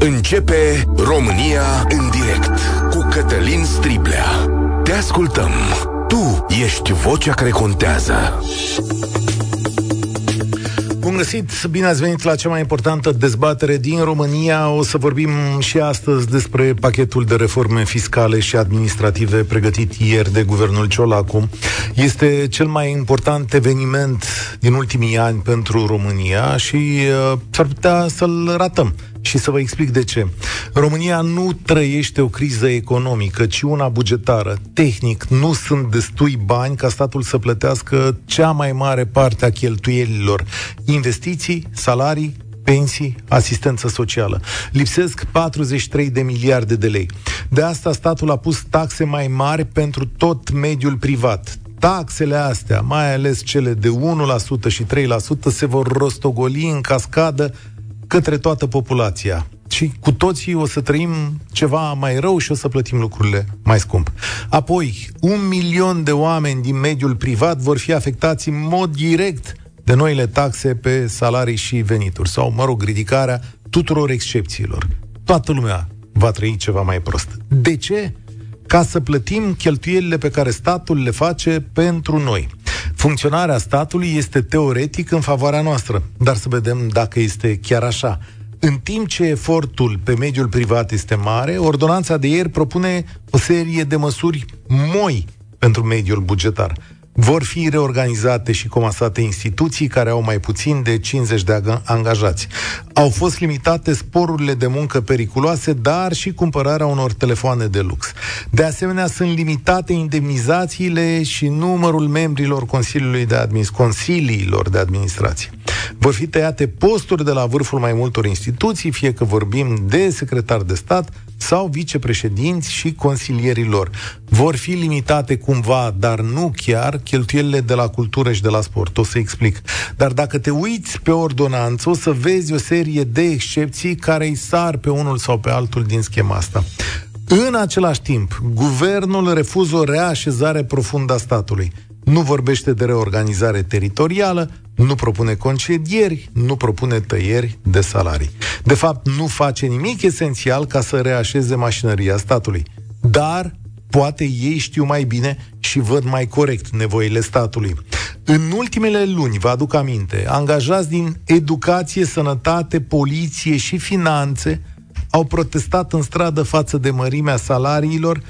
Începe România în direct cu Cătălin Striblea. Te ascultăm. Tu ești vocea care contează. Bun găsit, bine ați venit la cea mai importantă dezbatere din România. O să vorbim și astăzi despre pachetul de reforme fiscale și administrative pregătit ieri de guvernul Ciolacu. Este cel mai important eveniment din ultimii ani pentru România și uh, s-ar putea să-l ratăm și să vă explic de ce. România nu trăiește o criză economică, ci una bugetară. Tehnic, nu sunt destui bani ca statul să plătească cea mai mare parte a cheltuielilor. Investiții, salarii, pensii, asistență socială. Lipsesc 43 de miliarde de lei. De asta statul a pus taxe mai mari pentru tot mediul privat taxele astea, mai ales cele de 1% și 3%, se vor rostogoli în cascadă către toată populația. Și cu toții o să trăim ceva mai rău și o să plătim lucrurile mai scump. Apoi, un milion de oameni din mediul privat vor fi afectați în mod direct de noile taxe pe salarii și venituri, sau, mă rog, ridicarea tuturor excepțiilor. Toată lumea va trăi ceva mai prost. De ce? Ca să plătim cheltuielile pe care statul le face pentru noi. Funcționarea statului este teoretic în favoarea noastră, dar să vedem dacă este chiar așa. În timp ce efortul pe mediul privat este mare, ordonanța de ieri propune o serie de măsuri moi pentru mediul bugetar. Vor fi reorganizate și comasate instituții care au mai puțin de 50 de angajați. Au fost limitate sporurile de muncă periculoase, dar și cumpărarea unor telefoane de lux. De asemenea, sunt limitate indemnizațiile și numărul membrilor Consiliului de Administ- Consiliilor de Administrație. Vor fi tăiate posturi de la vârful mai multor instituții, fie că vorbim de secretar de stat, sau vicepreședinți și consilierii lor. Vor fi limitate cumva, dar nu chiar, cheltuielile de la cultură și de la sport. O să explic. Dar dacă te uiți pe ordonanță, o să vezi o serie de excepții care îi sar pe unul sau pe altul din schema asta. În același timp, guvernul refuză o reașezare profundă a statului. Nu vorbește de reorganizare teritorială, nu propune concedieri, nu propune tăieri de salarii. De fapt, nu face nimic esențial ca să reașeze mașinăria statului. Dar poate ei știu mai bine și văd mai corect nevoile statului. În ultimele luni, vă aduc aminte, angajați din educație, sănătate, poliție și finanțe au protestat în stradă față de mărimea salariilor,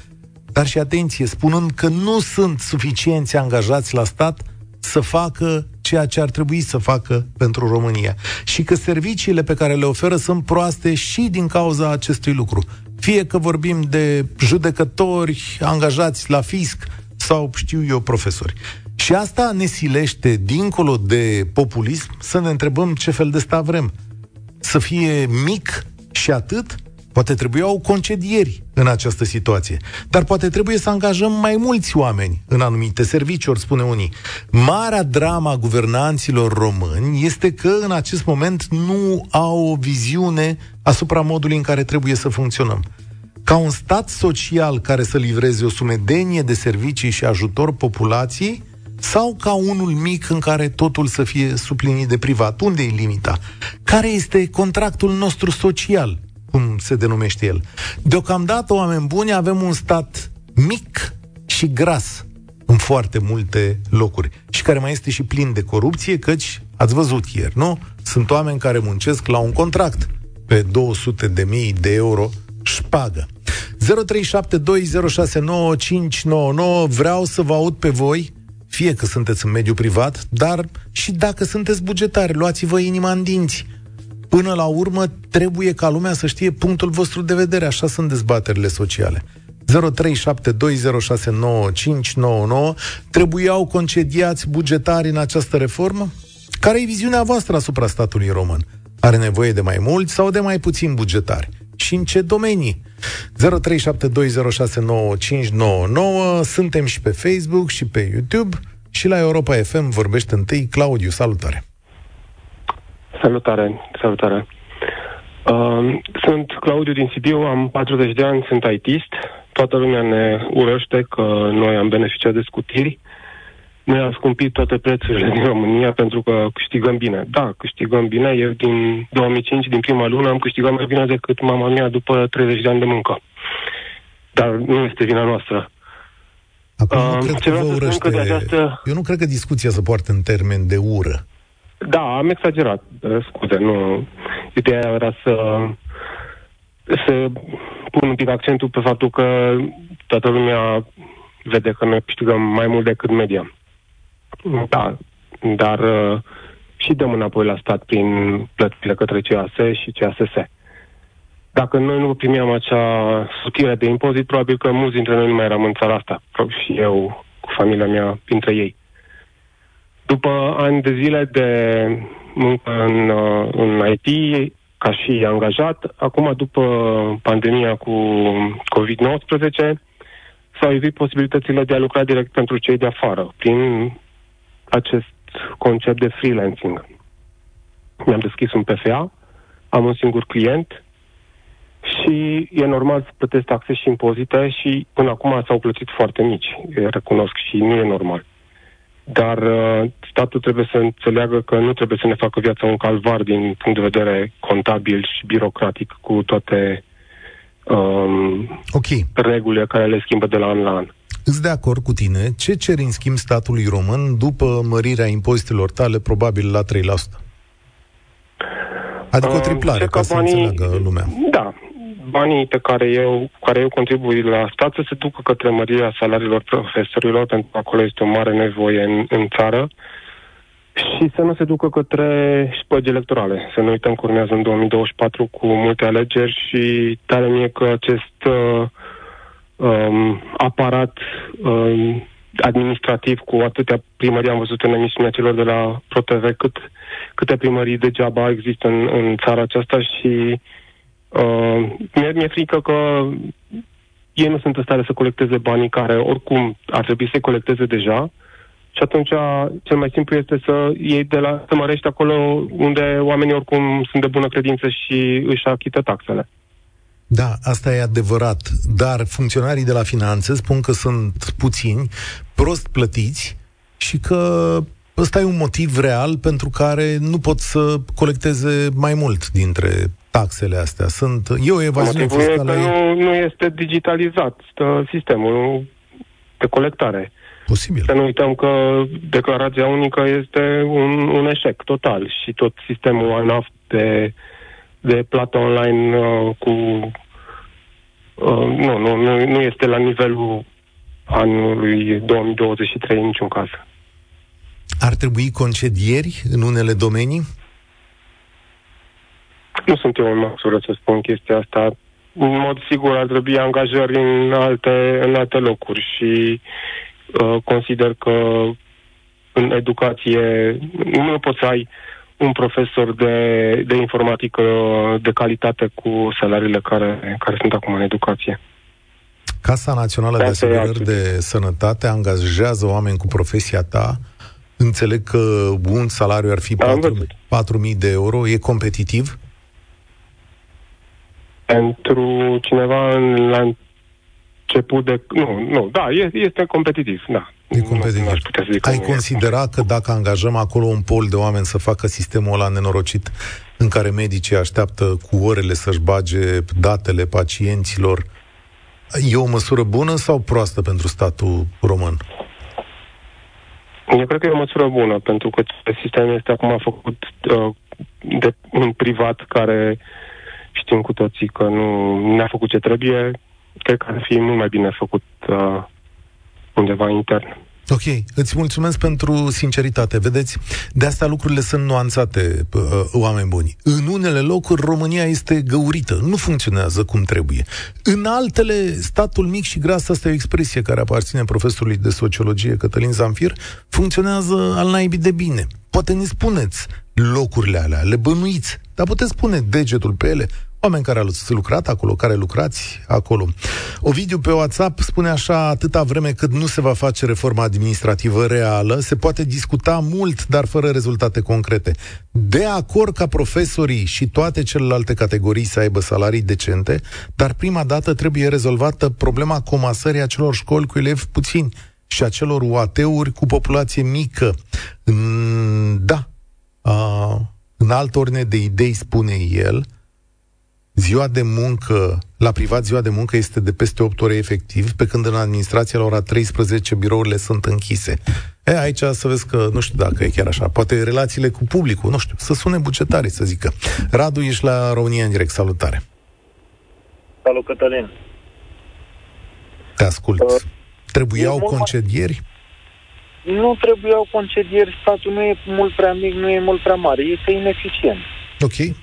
dar și atenție, spunând că nu sunt suficienți angajați la stat să facă ceea ce ar trebui să facă pentru România și că serviciile pe care le oferă sunt proaste și din cauza acestui lucru. Fie că vorbim de judecători angajați la fisc sau, știu eu, profesori. Și asta ne silește, dincolo de populism, să ne întrebăm ce fel de stat vrem. Să fie mic și atât? Poate trebuiau concedieri în această situație. Dar poate trebuie să angajăm mai mulți oameni în anumite serviciuri, spune unii. Marea drama guvernanților români este că în acest moment nu au o viziune asupra modului în care trebuie să funcționăm. Ca un stat social care să livreze o sumedenie de servicii și ajutor populației, sau ca unul mic în care totul să fie suplinit de privat? Unde e limita? Care este contractul nostru social? Cum se denumește el. Deocamdată, oameni buni, avem un stat mic și gras în foarte multe locuri și care mai este și plin de corupție, căci, ați văzut ieri, nu? Sunt oameni care muncesc la un contract pe 200 de mii de euro șpagă. 0372069599 Vreau să vă aud pe voi fie că sunteți în mediul privat, dar și dacă sunteți bugetari, luați-vă inima în dinți Până la urmă, trebuie ca lumea să știe punctul vostru de vedere. Așa sunt dezbaterile sociale. 0372069599 Trebuiau concediați bugetari în această reformă? Care e viziunea voastră asupra statului român? Are nevoie de mai mulți sau de mai puțini bugetari? Și în ce domenii? 0372069599 Suntem și pe Facebook și pe YouTube și la Europa FM vorbește întâi Claudiu. Salutare! Salutare, salutare. Uh, sunt Claudiu din Sibiu, am 40 de ani, sunt ITist. Toată lumea ne urăște că noi am beneficiat de scutiri. noi am scumpit toate prețurile din România pentru că câștigăm bine. Da, câștigăm bine. Eu din 2005, din prima lună, am câștigat mai bine decât mama mea după 30 de ani de muncă. Dar nu este vina noastră. Acum uh, nu cred că vă urăște... Că această... Eu nu cred că discuția se poartă în termen de ură. Da, am exagerat. Scuze, nu. Ideea era să, să pun un pic accentul pe faptul că toată lumea vede că noi câștigăm mai mult decât media. Da, dar uh, și dăm înapoi la stat prin plățile către CAS și CASS. Dacă noi nu primeam acea sutire de impozit, probabil că mulți dintre noi nu mai eram în țara asta. Și eu, cu familia mea, printre ei. După ani de zile de muncă în, uh, în IT, ca și angajat, acum după pandemia cu COVID-19, s-au evit posibilitățile de a lucra direct pentru cei de afară, prin acest concept de freelancing. Mi-am deschis un PFA, am un singur client și e normal să plătesc taxe și impozite și până acum s-au plătit foarte mici, recunosc și nu e normal. Dar uh, statul trebuie să înțeleagă că nu trebuie să ne facă viața un calvar din punct de vedere contabil și birocratic cu toate um, okay. regulile care le schimbă de la an la an. Îți de acord cu tine? Ce ceri în schimb statului român după mărirea impozitelor tale probabil la 3%? Adică o triplare, uh, ca să banii, înțeleagă lumea. Da, banii pe care eu, care eu contribui la stat să se ducă către mărirea salariilor profesorilor, pentru că acolo este o mare nevoie în, în țară, și să nu se ducă către spăgi electorale. Să nu uităm că urmează în 2024 cu multe alegeri și tare mie că acest uh, um, aparat um, administrativ cu atâtea primării, am văzut în emisiunea celor de la ProTV, cât, câte primării degeaba există în, în țara aceasta și uh, mi-e, mi-e frică că ei nu sunt în stare să colecteze banii care oricum ar trebui să colecteze deja și atunci cel mai simplu este să iei de la, să mărești acolo unde oamenii oricum sunt de bună credință și își achită taxele. Da, asta e adevărat, dar funcționarii de la finanțe spun că sunt puțini, prost plătiți și că ăsta e un motiv real pentru care nu pot să colecteze mai mult dintre taxele astea. Sunt, e o evaziune Motivul fiscală. E că nu, nu este digitalizat sistemul de colectare. Posibil. Să nu uităm că declarația unică este un, un eșec total și tot sistemul ANAF de de plată online uh, cu... Uh, nu, nu, nu, nu este la nivelul anului 2023 în niciun caz. Ar trebui concedieri în unele domenii? Nu sunt eu în măsură să spun chestia asta. În mod sigur ar trebui angajări în alte, în alte locuri și uh, consider că în educație nu poți să ai uh, un profesor de, de informatică de calitate cu salariile care, care sunt acum în educație. Casa Națională de, de Asigurări de Sănătate angajează oameni cu profesia ta. Înțeleg că un salariu ar fi 4.000 de euro. E competitiv? Pentru cineva în, la început de... Nu, nu, da, este, este competitiv, da. E competitiv. Nu, Ai considera că dacă angajăm acolo un pol de oameni să facă sistemul ăla nenorocit în care medicii așteaptă cu orele să-și bage datele pacienților, e o măsură bună sau proastă pentru statul român? Eu cred că e o măsură bună, pentru că sistemul este acum făcut uh, de un privat care știm cu toții că nu ne-a făcut ce trebuie. Cred că ar fi mult mai bine făcut uh, undeva intern. Ok, îți mulțumesc pentru sinceritate. Vedeți, de asta lucrurile sunt nuanțate, uh, oameni buni. În unele locuri România este găurită, nu funcționează cum trebuie. În altele, statul mic și gras, asta e o expresie care aparține profesorului de sociologie Cătălin Zamfir, funcționează al naibii de bine. Poate ne spuneți locurile alea, le bănuiți, dar puteți pune degetul pe ele oameni care au lucrat acolo, care lucrați acolo. Ovidiu pe WhatsApp spune așa, atâta vreme cât nu se va face reforma administrativă reală, se poate discuta mult, dar fără rezultate concrete. De acord ca profesorii și toate celelalte categorii să aibă salarii decente, dar prima dată trebuie rezolvată problema comasării acelor școli cu elevi puțini și a celor UAT-uri cu populație mică. Da, în alt ordine de idei, spune el, ziua de muncă, la privat ziua de muncă este de peste 8 ore efectiv, pe când în administrație la ora 13 birourile sunt închise. E, aici să vezi că, nu știu dacă e chiar așa, poate relațiile cu publicul, nu știu, să sune bugetari, să zică. Radu, ești la România în direct, salutare. Salut, Cătălin. Te ascult. Uh, Trebuiau concedieri? Nu trebuiau concedieri, statul nu e mult prea mic, nu e mult prea mare, este ineficient. Ok.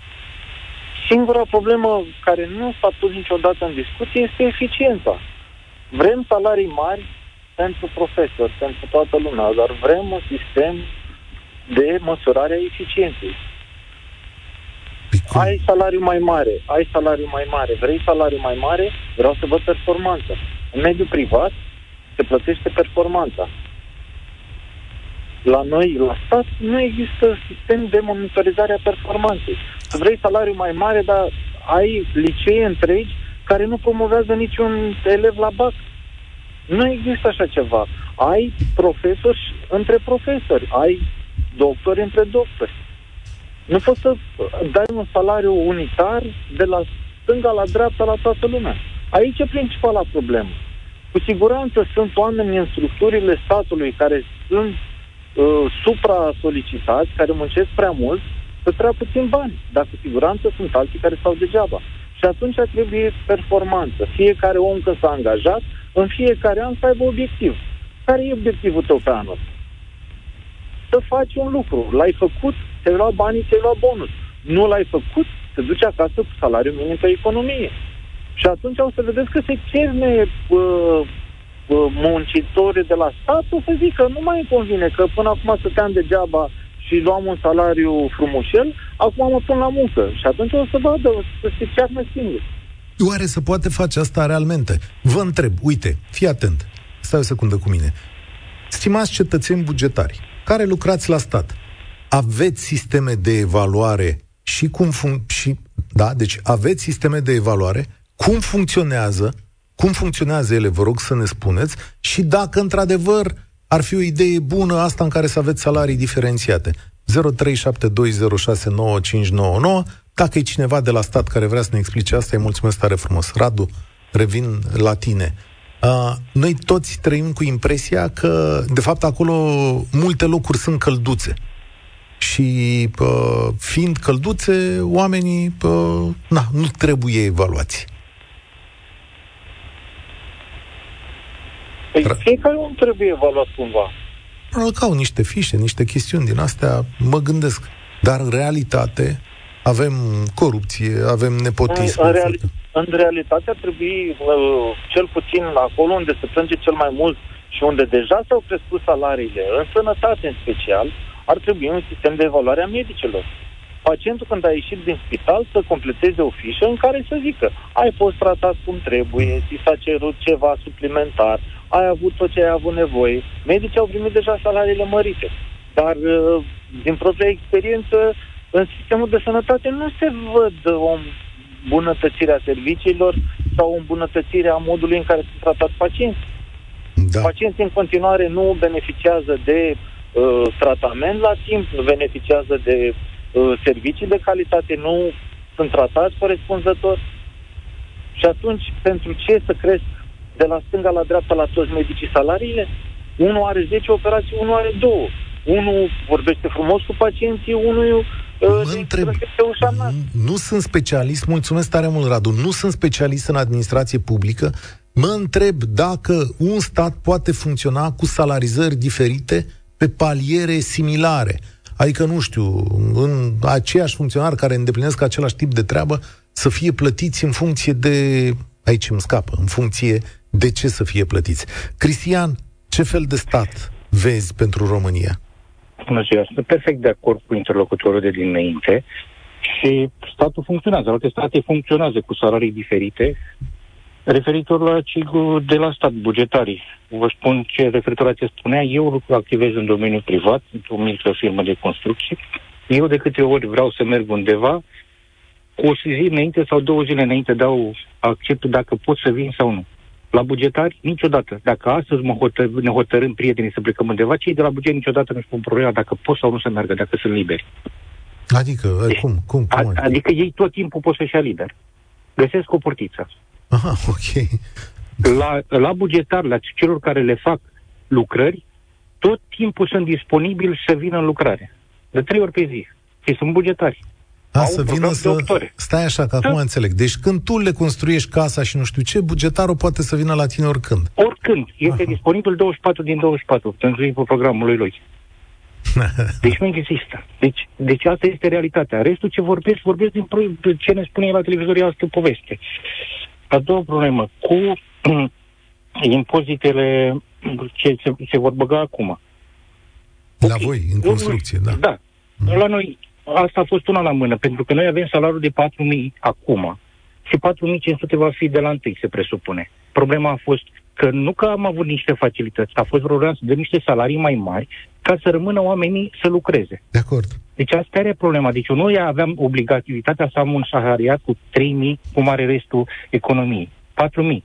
Singura problemă care nu s-a pus niciodată în discuție este eficiența. Vrem salarii mari pentru profesori, pentru toată lumea, dar vrem un sistem de măsurare a eficienței. Păi ai salariu mai mare, ai salariu mai mare, vrei salariu mai mare, vreau să văd performanță. În mediul privat se plătește performanța. La noi, la stat, nu există sistem de monitorizare a performanței. Vrei salariu mai mare, dar ai licee întregi care nu promovează niciun elev la BAC. Nu există așa ceva. Ai profesori între profesori, ai doctori între doctori. Nu poți să dai un salariu unitar de la stânga la dreapta la toată lumea. Aici e principala problemă. Cu siguranță sunt oameni în structurile statului care sunt uh, supra-solicitați, care muncesc prea mult, să prea puțin bani. Dar cu siguranță sunt alții care stau degeaba. Și atunci trebuie performanță. Fiecare om când s-a angajat, în fiecare an să aibă obiectiv. Care e obiectivul tău pe anul? Să faci un lucru. L-ai făcut, ți-ai luat banii, ți-ai luat bonus. Nu l-ai făcut, te duci acasă cu salariul minim pe economie. Și atunci o să vedeți că se cerne uh, uh, muncitorii de la stat, o să zic că nu mai îmi convine, că până acum stăteam degeaba și luam un salariu frumușel, acum mă pun la muncă. Și atunci o să vadă, o să se cearnă singur. Oare se poate face asta realmente? Vă întreb, uite, fii atent, stai o secundă cu mine. Stimați cetățeni bugetari, care lucrați la stat, aveți sisteme de evaluare și cum fun- și da, deci aveți sisteme de evaluare, cum funcționează, cum funcționează ele, vă rog să ne spuneți, și dacă într-adevăr ar fi o idee bună asta în care să aveți salarii diferențiate. 0372069599 Dacă e cineva de la stat care vrea să ne explice asta, îi mulțumesc tare frumos. Radu, revin la tine. Uh, noi toți trăim cu impresia că, de fapt, acolo multe locuri sunt călduțe. Și uh, fiind călduțe, oamenii uh, na, nu trebuie evaluați. Păi Ra- fiecare om trebuie evaluat cumva. Ca niște fișe, niște chestiuni din astea, mă gândesc. Dar în realitate avem corupție, avem nepotism. În, în, reali- în realitate ar trebui, uh, cel puțin acolo unde se plânge cel mai mult și unde deja s-au crescut salariile, în sănătate în special, ar trebui un sistem de evaluare a medicilor. Pacientul când a ieșit din spital să completeze o fișă în care să zică ai fost tratat cum trebuie, ți s-a cerut ceva suplimentar, ai avut tot ce ai avut nevoie. Medicii au primit deja salariile mărite. Dar, uh, din propria experiență, în sistemul de sănătate nu se văd o îmbunătățire a serviciilor sau o îmbunătățire a modului în care sunt tratați pacienții. Da. Pacienții în continuare nu beneficiază de uh, tratament la timp, nu beneficiază de uh, servicii de calitate, nu sunt tratați corespunzător. Și atunci, pentru ce să cresc de la stânga la dreapta la toți medicii salariile? Unul are 10 operații, unul are 2. Unul vorbește frumos cu pacienții, unul uh, Mă întreb, nu sunt specialist, mulțumesc tare mult, Radu, nu sunt specialist în administrație publică, mă întreb dacă un stat poate funcționa cu salarizări diferite pe paliere similare. Adică, nu știu, în aceiași funcționari care îndeplinesc același tip de treabă să fie plătiți în funcție de, aici îmi scapă, în funcție de ce să fie plătiți. Cristian, ce fel de stat vezi pentru România? Bună ziua, sunt perfect de acord cu interlocutorul de dinainte și statul funcționează. Alte state funcționează cu salarii diferite. Referitor la cei de la stat, bugetarii, vă spun ce referitor la ce spunea, eu lucru activez în domeniul privat, într-o mică firmă de construcții. Eu de câte ori vreau să merg undeva, cu o zi înainte sau două zile înainte dau accept dacă pot să vin sau nu. La bugetari, niciodată. Dacă astăzi mă hotăr, ne hotărâm prietenii să plecăm undeva, cei de la buget niciodată nu-și pun problema dacă pot sau nu să meargă, dacă sunt liberi. Adică, deci, cum? cum, cum a, adică ei tot timpul pot să-și ia liber. Găsesc o portiță. Aha, ok. La, la bugetar, la celor care le fac lucrări, tot timpul sunt disponibili să vină în lucrare. De trei ori pe zi. Și sunt bugetari. A, să vină să... Stai așa, că da. acum înțeleg. Deci când tu le construiești casa și nu știu ce, bugetarul poate să vină la tine oricând. Oricând. Este Aha. disponibil 24 din 24 pentru timpul programului lui. Deci nu există. Deci, deci asta este realitatea. Restul ce vorbesc, vorbesc din pro- ce ne spune la televizor asta poveste. A doua problemă, cu impozitele ce se, se vor băga acum. La okay. voi, în construcție, da. Da. Mm. La noi, asta a fost una la mână, pentru că noi avem salariul de 4.000 acum și 4.500 va fi de la întâi, se presupune. Problema a fost că nu că am avut niște facilități, a fost problema să dăm niște salarii mai mari ca să rămână oamenii să lucreze. De acord. Deci asta era problema. Deci eu nu aveam obligativitatea să am un salariat cu 3.000, cum are restul economiei. 4.000.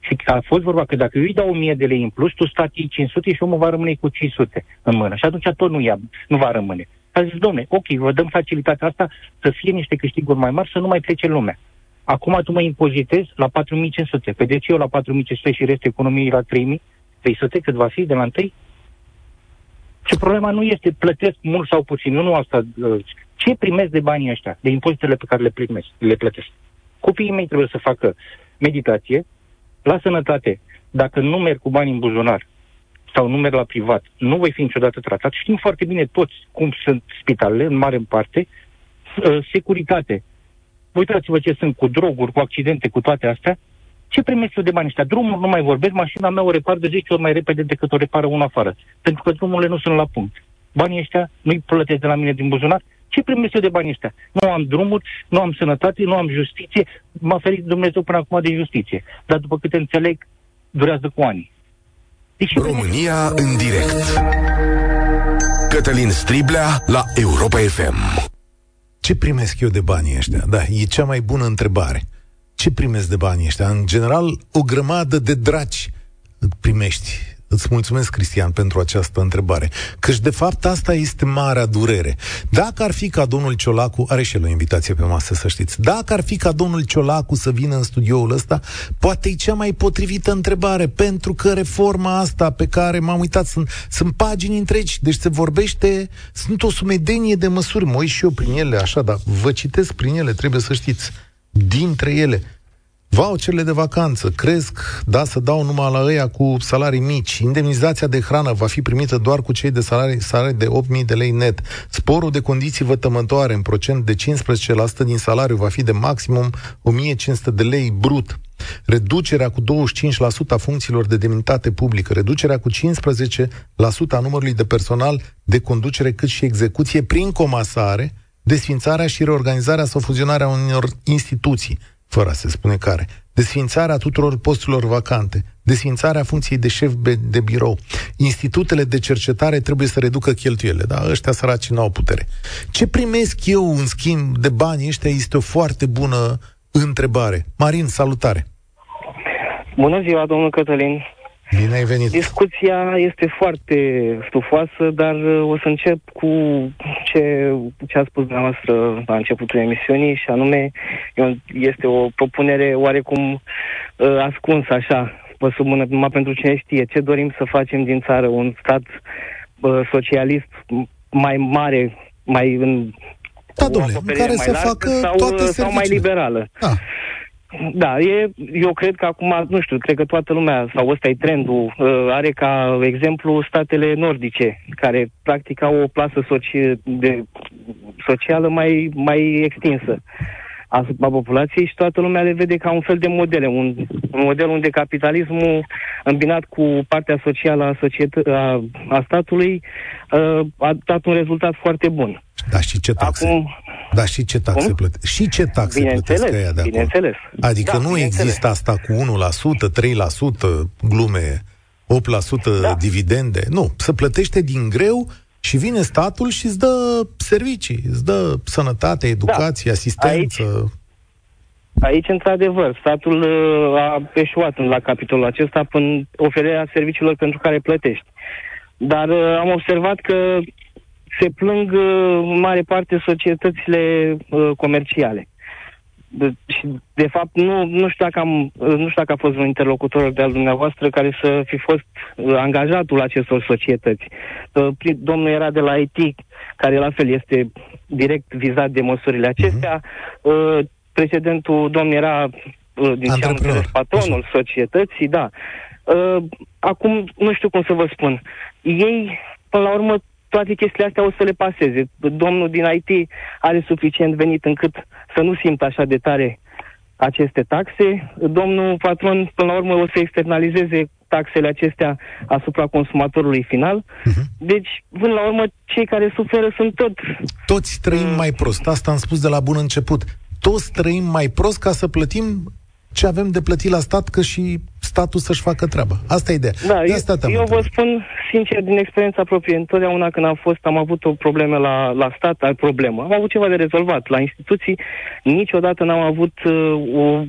Și a fost vorba că dacă eu îi dau 1000 de lei în plus, tu statii 500 și omul va rămâne cu 500 în mână. Și atunci tot nu, ia, nu va rămâne. A zis, domne, ok, vă dăm facilitatea asta să fie niște câștiguri mai mari, să nu mai plece lumea. Acum tu mă impozitezi la 4500. Pe de ce eu la 4500 și restul economiei la 3300, cât va fi de la întâi? Și problema nu este plătesc mult sau puțin, nu asta. Uh, ce primesc de banii ăștia, de impozitele pe care le primesc, le plătesc? Copiii mei trebuie să facă meditație, la sănătate, dacă nu merg cu bani în buzunar sau nu merg la privat, nu voi fi niciodată tratat. Știm foarte bine toți cum sunt spitalele, în mare în parte. Uh, securitate. Uitați-vă ce sunt cu droguri, cu accidente, cu toate astea. Ce primesc eu de bani ăștia? Drumul nu mai vorbesc, mașina mea o repar de 10 ori mai repede decât o repară una afară. Pentru că drumurile nu sunt la punct. Banii ăștia nu-i plătesc de la mine din buzunar, ce primesc eu de banii ăștia? Nu am drumuri, nu am sănătate, nu am justiție. M-a ferit Dumnezeu până acum de justiție. Dar după câte înțeleg, durează cu ani. Deci România în direct. Cătălin Striblea la Europa FM. Ce primesc eu de banii ăștia? Da, e cea mai bună întrebare. Ce primesc de banii ăștia? În general, o grămadă de draci primești Îți mulțumesc, Cristian, pentru această întrebare. Căci, de fapt, asta este marea durere. Dacă ar fi ca domnul Ciolacu, are și el o invitație pe masă, să știți, dacă ar fi ca domnul Ciolacu să vină în studioul ăsta, poate e cea mai potrivită întrebare, pentru că reforma asta pe care m-am uitat, sunt, sunt pagini întregi, deci se vorbește, sunt o sumedenie de măsuri, mă uit și eu prin ele, așa, dar vă citesc prin ele, trebuie să știți, dintre ele. Voucherele de vacanță cresc, da, să dau numai la ăia cu salarii mici. Indemnizația de hrană va fi primită doar cu cei de salarii, salarii de 8.000 de lei net. Sporul de condiții vătămătoare în procent de 15% din salariu va fi de maximum 1.500 de lei brut. Reducerea cu 25% a funcțiilor de demnitate publică, reducerea cu 15% a numărului de personal de conducere cât și execuție prin comasare, desfințarea și reorganizarea sau fuzionarea unor instituții fără a se spune care, desfințarea tuturor posturilor vacante, desfințarea funcției de șef de birou. Institutele de cercetare trebuie să reducă cheltuielile, dar ăștia săraci nu au putere. Ce primesc eu în schimb de bani ăștia este o foarte bună întrebare. Marin, salutare! Bună ziua, domnul Cătălin! Bine ai venit! Discuția este foarte stufoasă, dar uh, o să încep cu ce, ce a spus dumneavoastră la începutul emisiunii și anume este o propunere oarecum uh, ascunsă așa, vă sub mână, numai pentru cine știe ce dorim să facem din țară, un stat uh, socialist mai mare, mai în da, domnule, în care să facă sau, toate sau mai liberală. Da. Da, e, eu cred că acum, nu știu, cred că toată lumea, sau ăsta e trendul, uh, are ca exemplu statele nordice, care practic au o plasă soci- de, socială mai, mai extinsă asupra populației și toată lumea le vede ca un fel de modele, un, un model unde capitalismul îmbinat cu partea socială a, societă- a, a statului uh, a dat un rezultat foarte bun. Da, și ce taxe? Acum, da, și ce taxe Cum? plătesc? Și ce taxe plătesc ăia de acolo? Bineînțeles. Adică da, nu există asta cu 1%, 3%, glume, 8% da. dividende. Nu, se plătește din greu și vine statul și îți dă servicii, îți dă sănătate, educație, da. asistență. Aici, Aici, într-adevăr, statul uh, a eșuat la capitolul acesta până oferirea serviciilor pentru care plătești. Dar uh, am observat că se plâng uh, în mare parte societățile uh, comerciale. De, și, de fapt, nu, nu, știu dacă am, uh, nu știu dacă a fost un interlocutor de al dumneavoastră care să fi fost uh, angajatul acestor societăți. Uh, domnul era de la IT, care la fel este direct vizat de măsurile acestea. Uh-huh. Uh, precedentul domn era uh, din ce am înțeles, patronul Așa. societății, da. Uh, acum, nu știu cum să vă spun. Ei, până la urmă, toate chestiile astea o să le paseze. Domnul din IT are suficient venit încât să nu simtă așa de tare aceste taxe. Domnul patron, până la urmă, o să externalizeze taxele acestea asupra consumatorului final. Uh-huh. Deci, până la urmă, cei care suferă sunt tot... Toți trăim uh, mai prost. Asta am spus de la bun început. Toți trăim mai prost ca să plătim ce avem de plătit la stat, că și statul să-și facă treaba. Asta e ideea. Da, de asta eu, eu vă spun sincer, din experiența proprie, întotdeauna când am fost, am avut o problemă la, la stat, ai problemă. Am avut ceva de rezolvat. La instituții niciodată n-am avut uh, o...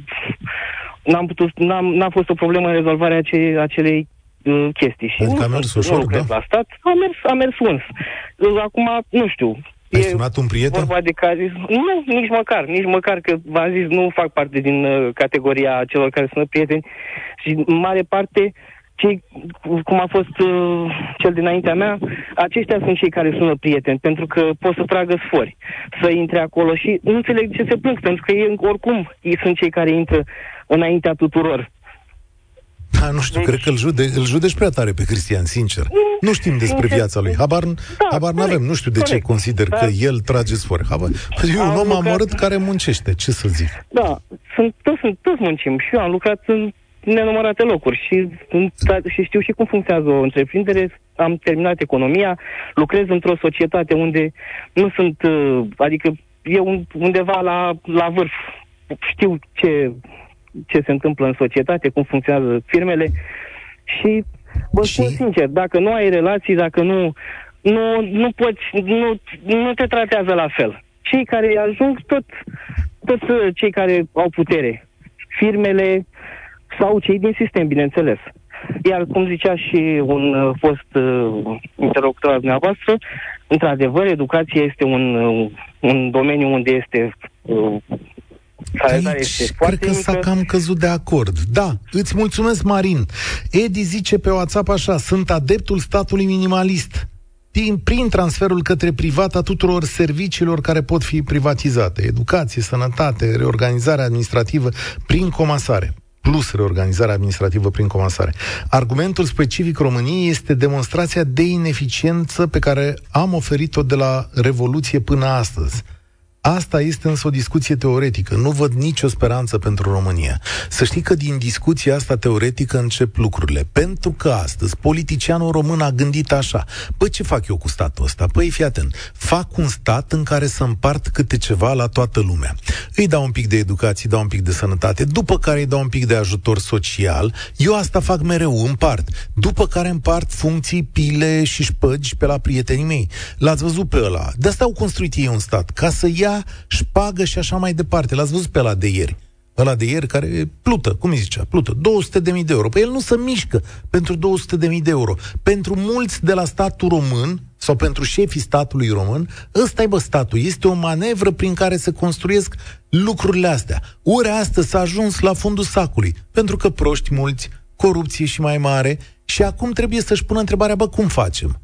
N-am, putut, n-am, n-a fost o problemă în rezolvarea acelei, acelei uh, chestii. Și adică nu, a mers ușor, nu da? la stat, a mers, a mers uns. Acum, nu știu, ai e sunat un prieten? Vorba de care, nu, nici măcar, nici măcar că v-am zis, nu fac parte din uh, categoria celor care sunt prieteni și în mare parte cei, cum a fost uh, cel dinaintea mea, aceștia sunt cei care sună prieteni, pentru că pot să tragă sfori, să intre acolo și nu înțeleg ce se plâng, pentru că ei oricum ei sunt cei care intră înaintea tuturor. Da, nu știu, deci... cred că îl, jude, îl judeci prea tare pe Cristian, sincer. Nu știm despre viața lui. Habar, da, habar nu avem. Nu știu de corect. ce consider da. că el trage sfori. Habar. Păi e un om lucrat... amărât care muncește. Ce să zic? Da, sunt, toți, toți muncim. Și eu am lucrat în nenumărate locuri și, și știu și cum funcționează o întreprindere. Am terminat economia, lucrez într-o societate unde nu sunt, uh, adică e undeva la, la vârf. Știu ce ce se întâmplă în societate, cum funcționează firmele și vă și... spun sincer, dacă nu ai relații, dacă nu, nu, nu poți, nu, nu te tratează la fel. Cei care ajung, tot, tot cei care au putere, firmele sau cei din sistem, bineînțeles. Iar, cum zicea și un uh, fost uh, interlocutor al dumneavoastră, într-adevăr, educația este un, uh, un domeniu unde este uh, Aici cred că s-a cam căzut de acord. Da, îți mulțumesc, Marin. Edi zice pe WhatsApp așa, sunt adeptul statului minimalist prin, prin transferul către privat a tuturor serviciilor care pot fi privatizate. Educație, sănătate, reorganizare administrativă prin comasare plus reorganizarea administrativă prin comasare. Argumentul specific României este demonstrația de ineficiență pe care am oferit-o de la Revoluție până astăzi. Asta este însă o discuție teoretică. Nu văd nicio speranță pentru România. Să știi că din discuția asta teoretică încep lucrurile. Pentru că astăzi politicianul român a gândit așa. Păi ce fac eu cu statul ăsta? Păi fii atent. Fac un stat în care să împart câte ceva la toată lumea. Îi dau un pic de educație, dau un pic de sănătate, după care îi dau un pic de ajutor social. Eu asta fac mereu, împart. După care împart funcții, pile și șpăgi pe la prietenii mei. L-ați văzut pe ăla. De asta au construit ei un stat. Ca să ia șpagă și așa mai departe. L-ați văzut pe la de ieri. Ăla de ieri care plută, cum îi zicea, plută, 200 de mii de euro. Păi el nu se mișcă pentru 200 de mii de euro. Pentru mulți de la statul român, sau pentru șefii statului român, ăsta e bă statul. Este o manevră prin care se construiesc lucrurile astea. Ori astăzi s-a ajuns la fundul sacului, pentru că proști mulți, corupție și mai mare, și acum trebuie să-și pună întrebarea, bă, cum facem?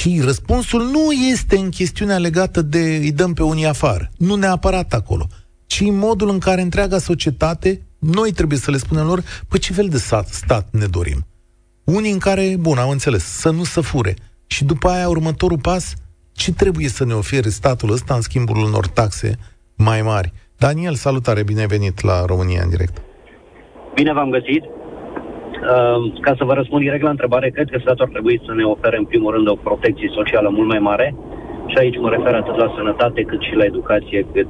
Și răspunsul nu este în chestiunea legată de îi dăm pe unii afară. Nu neapărat acolo. Ci în modul în care întreaga societate, noi trebuie să le spunem lor, păi ce fel de stat, stat ne dorim? Unii în care, bun, am înțeles, să nu se fure. Și după aia, următorul pas, ce trebuie să ne ofere statul ăsta în schimbul unor taxe mai mari? Daniel, salutare, bine ai venit la România în direct. Bine v-am găsit. Ehm, ca să vă răspund direct la întrebare, cred că statul ar trebui să ne ofere în primul rând o protecție socială mult mai mare și aici mă refer atât la sănătate cât și la educație, cât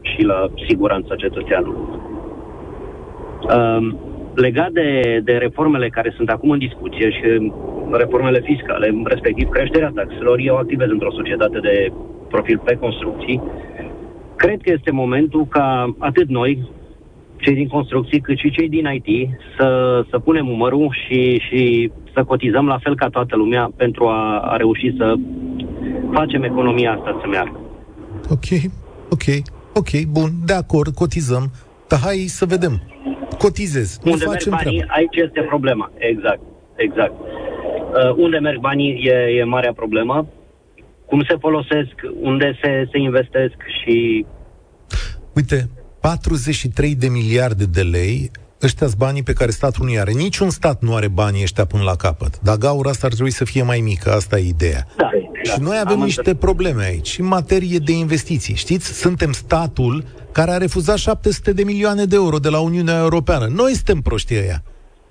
și la siguranța cetățeanului. Uh, legat de, de reformele care sunt acum în discuție și reformele fiscale, respectiv creșterea taxelor, eu activez într-o societate de profil pe construcții. Cred că este momentul ca atât noi, cei din construcții, cât și cei din IT, să, să punem umărul și, și să cotizăm la fel ca toată lumea pentru a, a reuși să facem economia asta să meargă. Ok, ok, ok, bun, de acord, cotizăm, dar hai să vedem. Cotizez, Unde merg banii, treaba. aici este problema, exact, exact. Uh, unde merg banii e, e marea problemă, cum se folosesc, unde se, se investesc și... Uite, 43 de miliarde de lei ăștia sunt banii pe care statul nu are. Niciun stat nu are banii ăștia până la capăt. Dar gaura asta ar trebui să fie mai mică, asta e ideea. Da, și da, noi avem niște înțeles. probleme aici, în materie de investiții. Știți, suntem statul care a refuzat 700 de milioane de euro de la Uniunea Europeană. Noi suntem proștii ăia.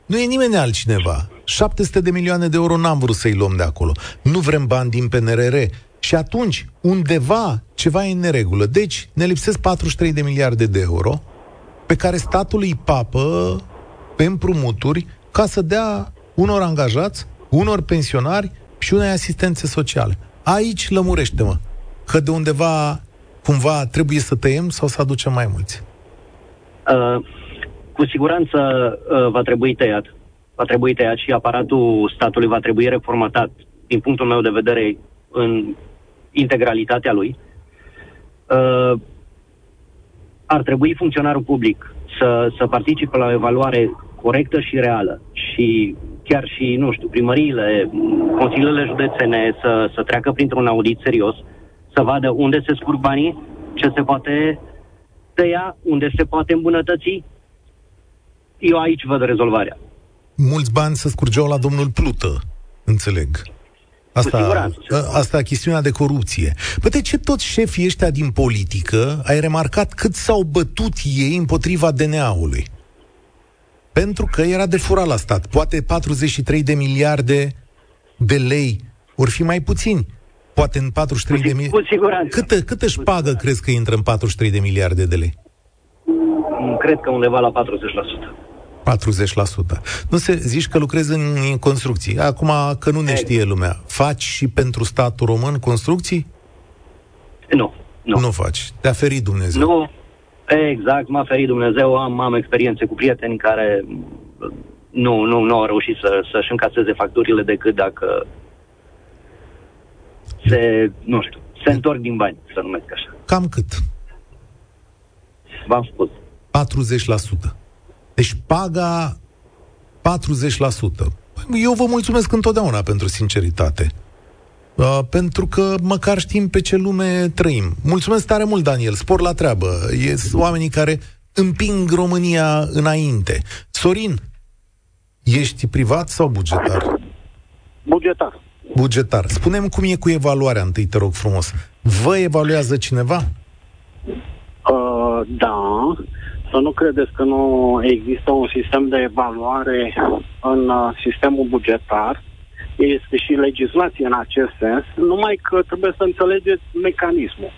Nu e nimeni altcineva. 700 de milioane de euro n-am vrut să-i luăm de acolo. Nu vrem bani din PNRR. Și atunci, undeva, ceva e în neregulă. Deci, ne lipsesc 43 de miliarde de euro pe care statul îi papă pe împrumuturi ca să dea unor angajați, unor pensionari și unei asistențe sociale. Aici lămurește-mă că de undeva cumva trebuie să tăiem sau să aducem mai mulți. Uh, cu siguranță uh, va trebui tăiat. Va trebui tăiat și aparatul statului va trebui reformatat, din punctul meu de vedere, în integralitatea lui. Uh, ar trebui funcționarul public să, să participe la o evaluare corectă și reală și chiar și, nu știu, primăriile, consiliile județene să, să treacă printr-un audit serios, să vadă unde se scurg banii, ce se poate tăia, unde se poate îmbunătăți. Eu aici văd rezolvarea. Mulți bani să scurgeau la domnul Plută, înțeleg. Asta, asta e chestiunea de corupție. Păi de ce toți șefii ăștia din politică ai remarcat cât s-au bătut ei împotriva DNA-ului? Pentru că era de furat la stat. Poate 43 de miliarde de lei or fi mai puțini. Poate în 43 cu, de miliarde. Cu siguranță. Câtă, câtă șpagă crezi că intră în 43 de miliarde de lei? Cred că undeva la 40%. 40%. Nu se zici că lucrezi în, în construcții. Acum că nu ne știe lumea, faci și pentru statul român construcții? Nu. Nu, nu faci. Te-a ferit Dumnezeu. Nu. Exact, m-a ferit Dumnezeu. Am, am experiențe cu prieteni care nu, nu, nu au reușit să, să-și încaseze facturile decât dacă se, nu știu, se întorc din bani, să numesc așa. Cam cât? V-am spus. 40%. Deci paga 40%. Eu vă mulțumesc întotdeauna pentru sinceritate. Uh, pentru că măcar știm pe ce lume trăim. Mulțumesc tare mult, Daniel. Spor la treabă. E oamenii care împing România înainte. Sorin, ești privat sau bugetar? Bugetar. Bugetar. Spunem cum e cu evaluarea întâi, te rog frumos. Vă evaluează cineva? Uh, da. Să nu credeți că nu există un sistem de evaluare în uh, sistemul bugetar. Este și legislație în acest sens, numai că trebuie să înțelegeți mecanismul.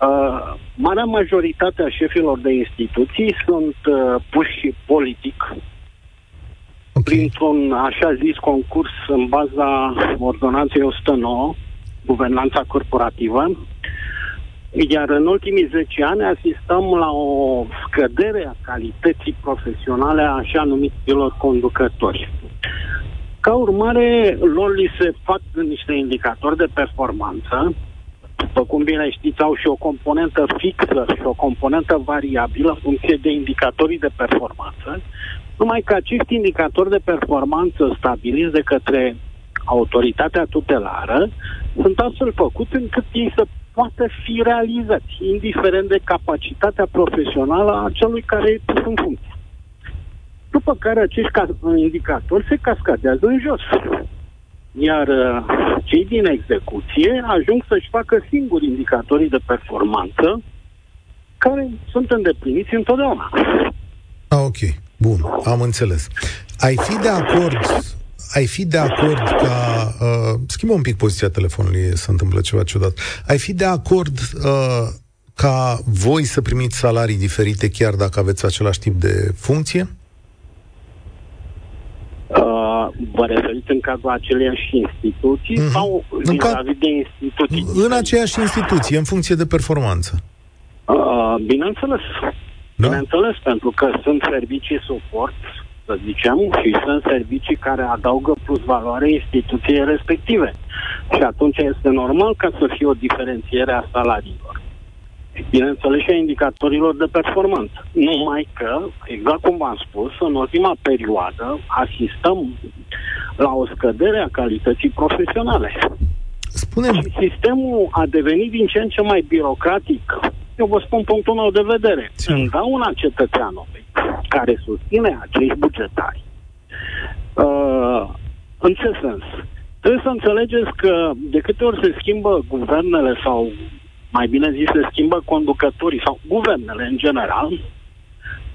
Uh, marea majoritate a șefilor de instituții sunt uh, puși politic okay. printr-un așa zis concurs în baza ordonanței 109, guvernanța corporativă, iar în ultimii 10 ani asistăm la o scădere a calității profesionale a așa numiților conducători. Ca urmare, lor li se fac niște indicatori de performanță, după cum bine știți, au și o componentă fixă și o componentă variabilă în funcție de indicatorii de performanță, numai că acești indicatori de performanță stabiliți de către autoritatea tutelară sunt astfel făcuți încât ei să poată fi realizați, indiferent de capacitatea profesională a celui care e pus în funcție. După care acești indicatori se cascadează în jos. Iar uh, cei din execuție ajung să-și facă singuri indicatorii de performanță care sunt îndepliniți întotdeauna. Ah, ok. Bun, am înțeles. Ai fi de acord ai fi de acord ca... Uh, schimbă un pic poziția telefonului, se întâmplă ceva ciudat. Ai fi de acord uh, ca voi să primiți salarii diferite chiar dacă aveți același tip de funcție? Uh, vă referiți în cazul aceleiași instituții uh-huh. sau în ca... de instituții? În aceeași instituție, în funcție de performanță. Uh, bineînțeles. Da. Bineînțeles, pentru că sunt servicii suport, să zicem, și sunt servicii care adaugă plus valoare instituției respective. Și atunci este normal ca să fie o diferențiere a salariilor. Bineînțeles și a indicatorilor de performanță. Numai că, exact cum v-am spus, în ultima perioadă asistăm la o scădere a calității profesionale. Spune-mi... Și sistemul a devenit din ce în ce mai birocratic. Eu vă spun punctul meu de vedere. În dauna cetățeanului care susține acești bugetari. Uh, în ce sens? Trebuie să înțelegeți că de câte ori se schimbă guvernele sau mai bine zis se schimbă conducătorii sau guvernele în general,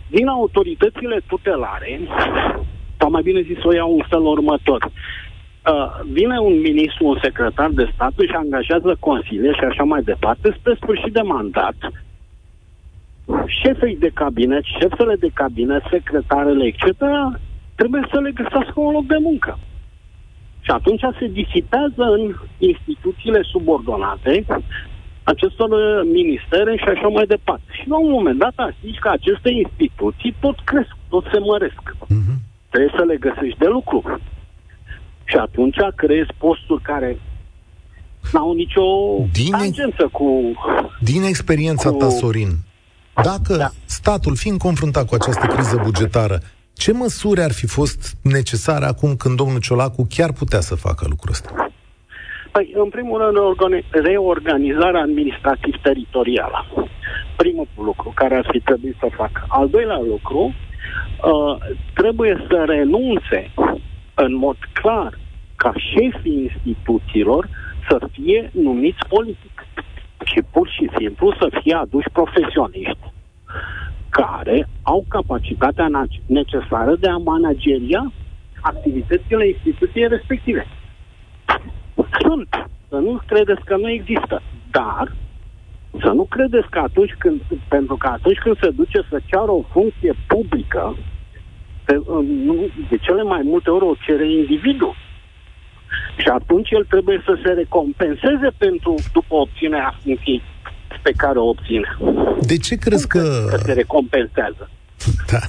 din autoritățile tutelare, sau mai bine zis o iau în felul următor. Uh, vine un ministru, un secretar de stat și angajează consilieri și așa mai departe, spre sfârșit de mandat, șefii de cabinet, șefele de cabinet, secretarele, etc., trebuie să le găsească un loc de muncă. Și atunci se disipează în instituțiile subordonate acestor uh, ministere și așa mai departe. Și la un moment dat asici că aceste instituții tot cresc, tot se măresc. Uh-huh. Trebuie să le găsești de lucru. Și atunci creezi posturi care n-au nicio din tangență cu... Din experiența cu, ta, Sorin, dacă da. statul, fiind confruntat cu această criză bugetară, ce măsuri ar fi fost necesare acum când domnul Ciolacu chiar putea să facă lucrul ăsta? Păi, în primul rând, reorganizarea administrativ-teritorială. Primul lucru care ar fi trebuit să facă. Al doilea lucru, uh, trebuie să renunțe în mod clar ca șefii instituțiilor să fie numiți politic și pur și simplu să fie aduși profesioniști care au capacitatea necesară de a manageria activitățile instituției respective. Sunt. Să nu credeți că nu există. Dar să nu credeți că atunci când, pentru că atunci când se duce să ceară o funcție publică, de, de cele mai multe ori o cere individul. Și atunci el trebuie să se recompenseze pentru după obținerea funcției pe care o obține. De ce crezi că... că se recompensează? Da.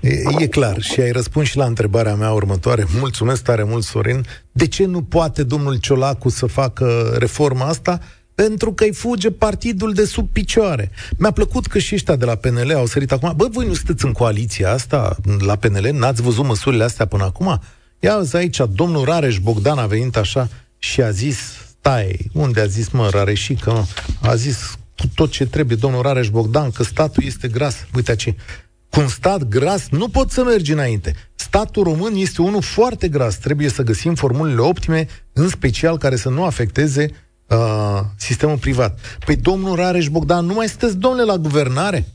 E, e clar și ai răspuns și la întrebarea mea următoare. Mulțumesc tare mult, Sorin. De ce nu poate domnul Ciolacu să facă reforma asta? Pentru că îi fuge partidul de sub picioare. Mi-a plăcut că și ăștia de la PNL au sărit acum. Bă, voi nu sunteți în coaliția asta la PNL? N-ați văzut măsurile astea până acum? Ia aici, domnul Rareș Bogdan a venit așa și a zis, stai, unde a zis, mă, Rareșică, mă? A zis cu tot ce trebuie domnul Rareș Bogdan, că statul este gras. Uite aici, cu un stat gras nu pot să mergi înainte. Statul român este unul foarte gras. Trebuie să găsim formulele optime, în special care să nu afecteze uh, sistemul privat. Păi domnul Rareș Bogdan, nu mai sunteți, domnule, la guvernare?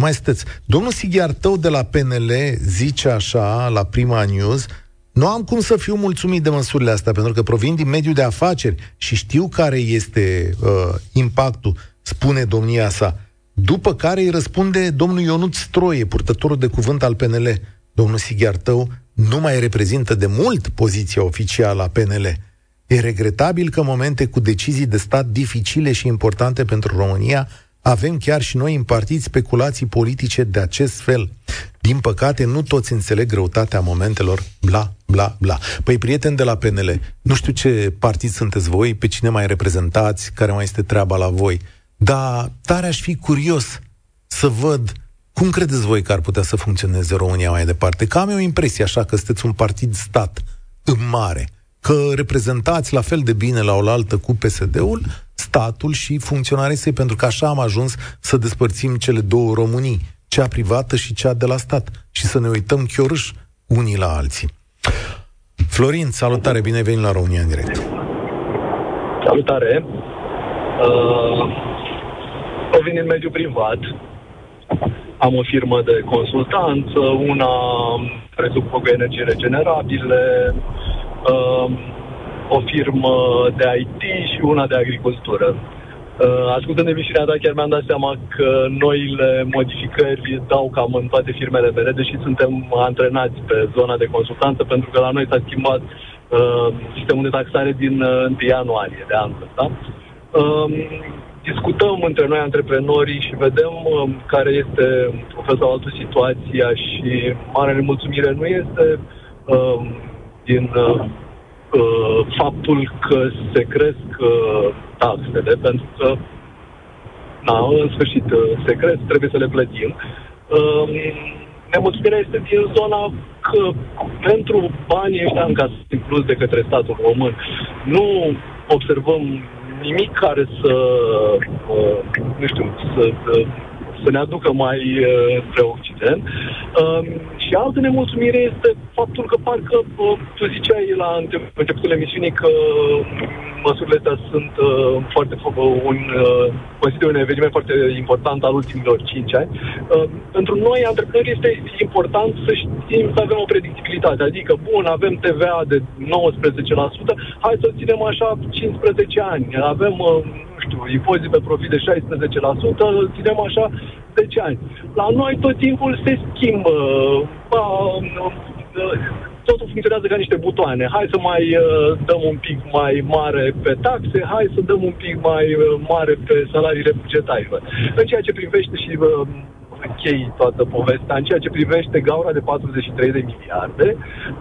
Nu mai sunteți. Domnul Sighiar tău de la PNL zice așa, la prima news, nu am cum să fiu mulțumit de măsurile astea, pentru că provin din mediul de afaceri și știu care este uh, impactul, spune domnia sa. După care îi răspunde domnul Ionut Stroie, purtătorul de cuvânt al PNL. Domnul Sighiar tău nu mai reprezintă de mult poziția oficială a PNL. E regretabil că momente cu decizii de stat dificile și importante pentru România avem chiar și noi în partid speculații politice de acest fel. Din păcate, nu toți înțeleg greutatea momentelor, bla, bla, bla. Păi, prieteni de la PNL, nu știu ce partid sunteți voi, pe cine mai reprezentați, care mai este treaba la voi, dar tare aș fi curios să văd cum credeți voi că ar putea să funcționeze România mai departe. Că am eu impresia așa că sunteți un partid stat în mare, că reprezentați la fel de bine la oaltă cu PSD-ul statul și funcționarii săi, pentru că așa am ajuns să despărțim cele două Românii, cea privată și cea de la stat, și să ne uităm chiorâși unii la alții. Florin, salutare, bine venit la România în direct. Salutare. Uh, o vin în mediul privat. Am o firmă de consultanță, una care se ocupă cu energie regenerabile, uh, o firmă de IT și una de agricultură. Uh, ascultând emisiunea ta, chiar mi-am dat seama că noile modificări dau cam în toate firmele mele, deși suntem antrenați pe zona de consultanță, pentru că la noi s-a schimbat uh, sistemul de taxare din uh, 1 ianuarie de anul ăsta. Uh, discutăm între noi antreprenorii și vedem uh, care este o fel sau altă situația și mare nemulțumire nu este uh, din uh, uh, faptul că se cresc uh, taxele, pentru că na, în sfârșit uh, se cresc, trebuie să le plătim. Uh, nemulțumirea este din zona că pentru banii ăștia încasați plus de către statul român nu observăm nimic care să, uh, nu știu, să, uh, să ne aducă mai uh, spre Occident. Uh, și altă nemulțumire este faptul că parcă uh, tu ziceai la începutul emisiunii că măsurile astea sunt uh, foarte uh, un, uh, consider un eveniment foarte important al ultimilor 5 ani. Uh, pentru noi, antreprenori, este important să știm să avem o predictibilitate. Adică, bun, avem TVA de 19%, hai să ținem așa 15 ani. Avem, uh, nu știu, impozit pe profit de 16%, ținem așa 10 ani. La noi tot timpul se schimbă. Uh, uh, totul funcționează ca niște butoane. Hai să mai uh, dăm un pic mai mare pe taxe, hai să dăm un pic mai uh, mare pe salariile bugetare. În ceea ce privește și uh, închei toată povestea, în ceea ce privește gaura de 43 de miliarde,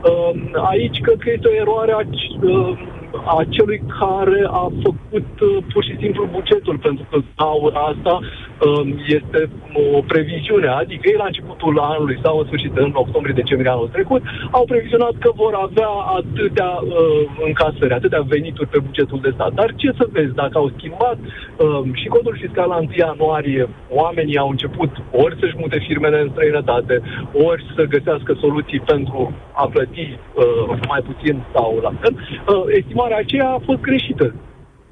uh, aici cred că este o eroare a, uh, a celui care a făcut uh, pur și simplu bugetul, pentru că gaura asta um, este o previziune, adică ei la începutul anului sau în sfârșit în octombrie-decembrie anul trecut au previzionat că vor avea atâtea uh, încasări, atâtea venituri pe bugetul de stat. Dar ce să vezi, dacă au schimbat uh, și codul fiscal la 1 ianuarie, oamenii au început ori să-și mute firmele în străinătate, ori să găsească soluții pentru a plăti uh, mai puțin sau la fel, uh, estimarea aceea a fost greșită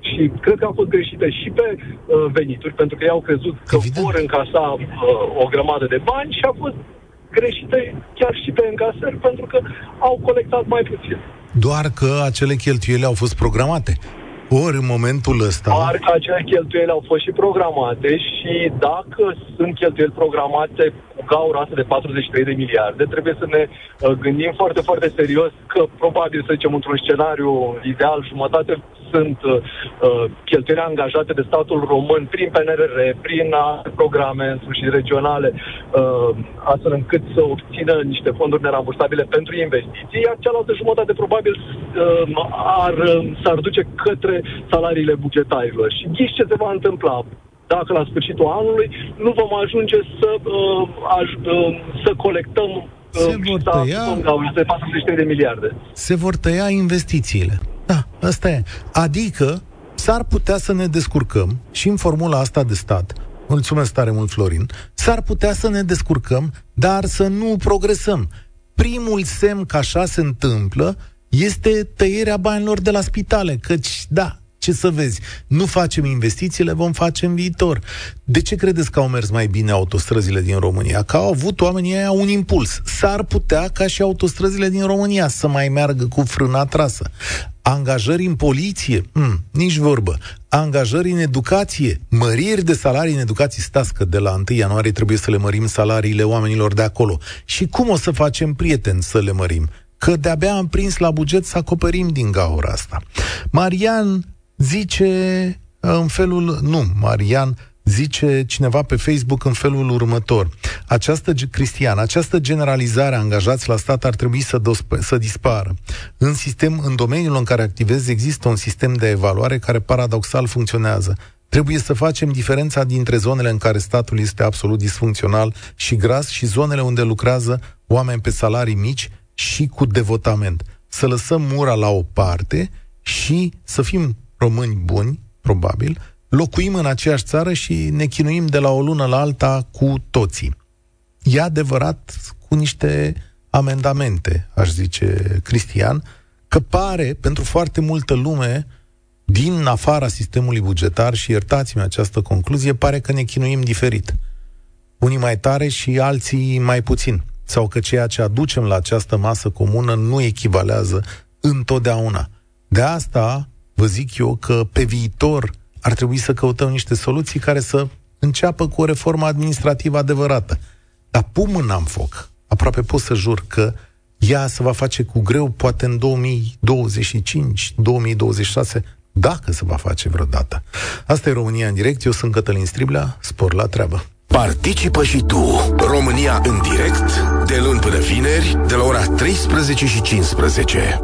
și cred că a fost greșită și pe uh, venituri, pentru că ei au crezut că Evident. vor încasa uh, o grămadă de bani și a fost greșită chiar și pe încasări, pentru că au colectat mai puțin. Doar că acele cheltuieli au fost programate. Ori în momentul ăsta... Doar că acele cheltuieli au fost și programate și dacă sunt cheltuieli programate cu gaura asta de 43 de miliarde, trebuie să ne uh, gândim foarte, foarte serios că probabil, să zicem, într-un scenariu ideal, jumătate sunt uh, uh, cheltuieli angajate de statul român prin PNRR, prin programe în sfârșit regionale, uh, astfel încât să obțină niște fonduri nerambursabile pentru investiții, iar cealaltă jumătate probabil uh, ar, uh, s-ar duce către salariile bugetarilor. Și ghiși ce se va întâmpla? Dacă la sfârșitul anului nu vom ajunge să, uh, aj, uh, să colectăm uh, se vor tăia, 43 de miliarde. Se vor tăia investițiile. Da, asta e. Adică s-ar putea să ne descurcăm și în formula asta de stat, mulțumesc tare mult, Florin, s-ar putea să ne descurcăm, dar să nu progresăm. Primul semn că așa se întâmplă este tăierea banilor de la spitale, căci, da, ce să vezi, nu facem investițiile, vom face în viitor. De ce credeți că au mers mai bine autostrăzile din România? Că au avut oamenii aia un impuls. S-ar putea ca și autostrăzile din România să mai meargă cu frâna trasă. Angajări în poliție? Hmm, nici vorbă. Angajări în educație? Măriri de salarii în educație? Stați că de la 1 ianuarie trebuie să le mărim salariile oamenilor de acolo. Și cum o să facem prieteni să le mărim? Că de-abia am prins la buget să acoperim din gaura asta. Marian zice în felul, nu, Marian, zice cineva pe Facebook în felul următor. Această, Cristian, această generalizare a angajați la stat ar trebui să, dosp- să dispară. În sistem, în domeniul în care activezi, există un sistem de evaluare care paradoxal funcționează. Trebuie să facem diferența dintre zonele în care statul este absolut disfuncțional și gras și zonele unde lucrează oameni pe salarii mici și cu devotament. Să lăsăm mura la o parte și să fim români buni, probabil, locuim în aceeași țară și ne chinuim de la o lună la alta cu toții. E adevărat cu niște amendamente, aș zice Cristian, că pare pentru foarte multă lume din afara sistemului bugetar și iertați-mi această concluzie, pare că ne chinuim diferit. Unii mai tare și alții mai puțin. Sau că ceea ce aducem la această masă comună nu echivalează întotdeauna. De asta vă zic eu că pe viitor ar trebui să căutăm niște soluții care să înceapă cu o reformă administrativă adevărată. Dar pun mâna în foc. Aproape pot să jur că ea se va face cu greu, poate în 2025, 2026, Dacă se va face vreodată. Asta e România în direct, eu sunt Cătălin Striblea, spor la treabă. Participă și tu, România în direct, de luni până vineri, de la ora 13 și 15.